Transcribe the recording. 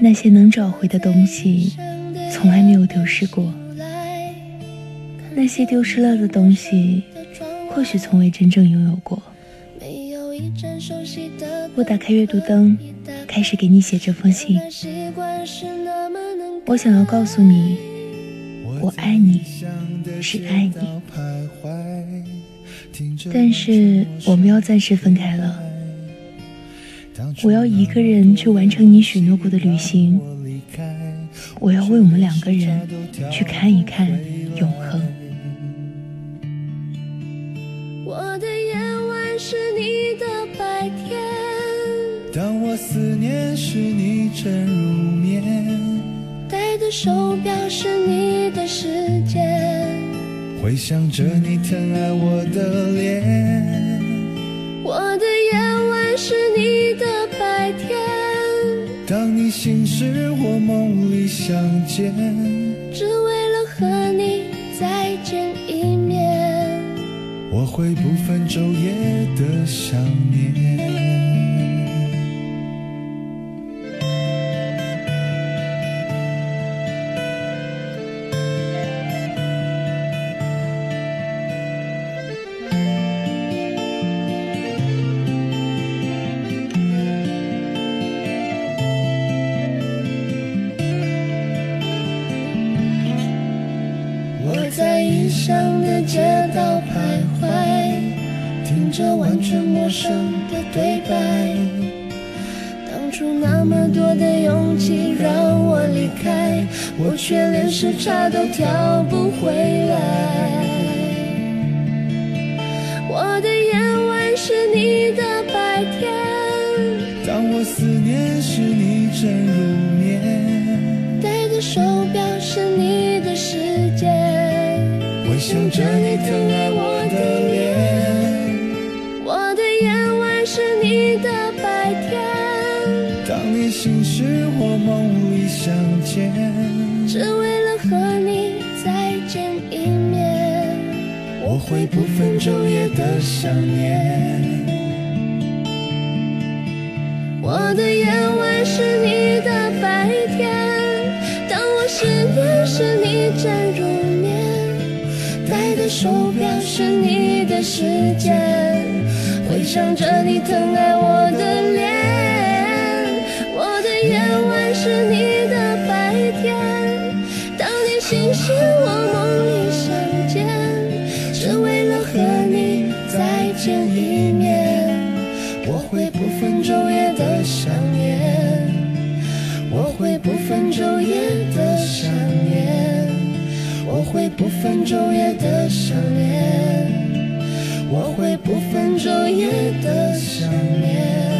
那些能找回的东西，从来没有丢失过。那些丢失了的东西，或许从未真正拥有过。我打开阅读灯，开始给你写这封信。我想要告诉你，我爱你，是爱你。但是我们要暂时分开了。我要一个人去完成你许诺过的旅行。我要为我们两个人去看一看永恒。我的夜晚是你的白天，当我思念时你正入眠，戴的手表是你的时间，回想着你疼爱我的脸。当你醒时我梦里相见，只为了和你再见一面。我会不分昼夜的想念。我在异乡的街道徘徊，听着完全陌生的对白。当初那么多的勇气让我离开，我却连时差都调不回来。我的夜晚是你的白天，当我思念时你正入眠，戴的手表着你疼爱我的脸。我的夜晚是你的白天，当你醒时我梦里相见，只为了和你再见一面。我会不分昼夜的想念。我的夜晚是你手表是你的时间，回想着你疼爱我的脸。我的夜晚是你的白天，当你醒时我梦里相见，只为了和你再见一面。我会不分昼夜的想念，我会不分昼夜的，不分昼夜的想念我会不分昼夜的想念。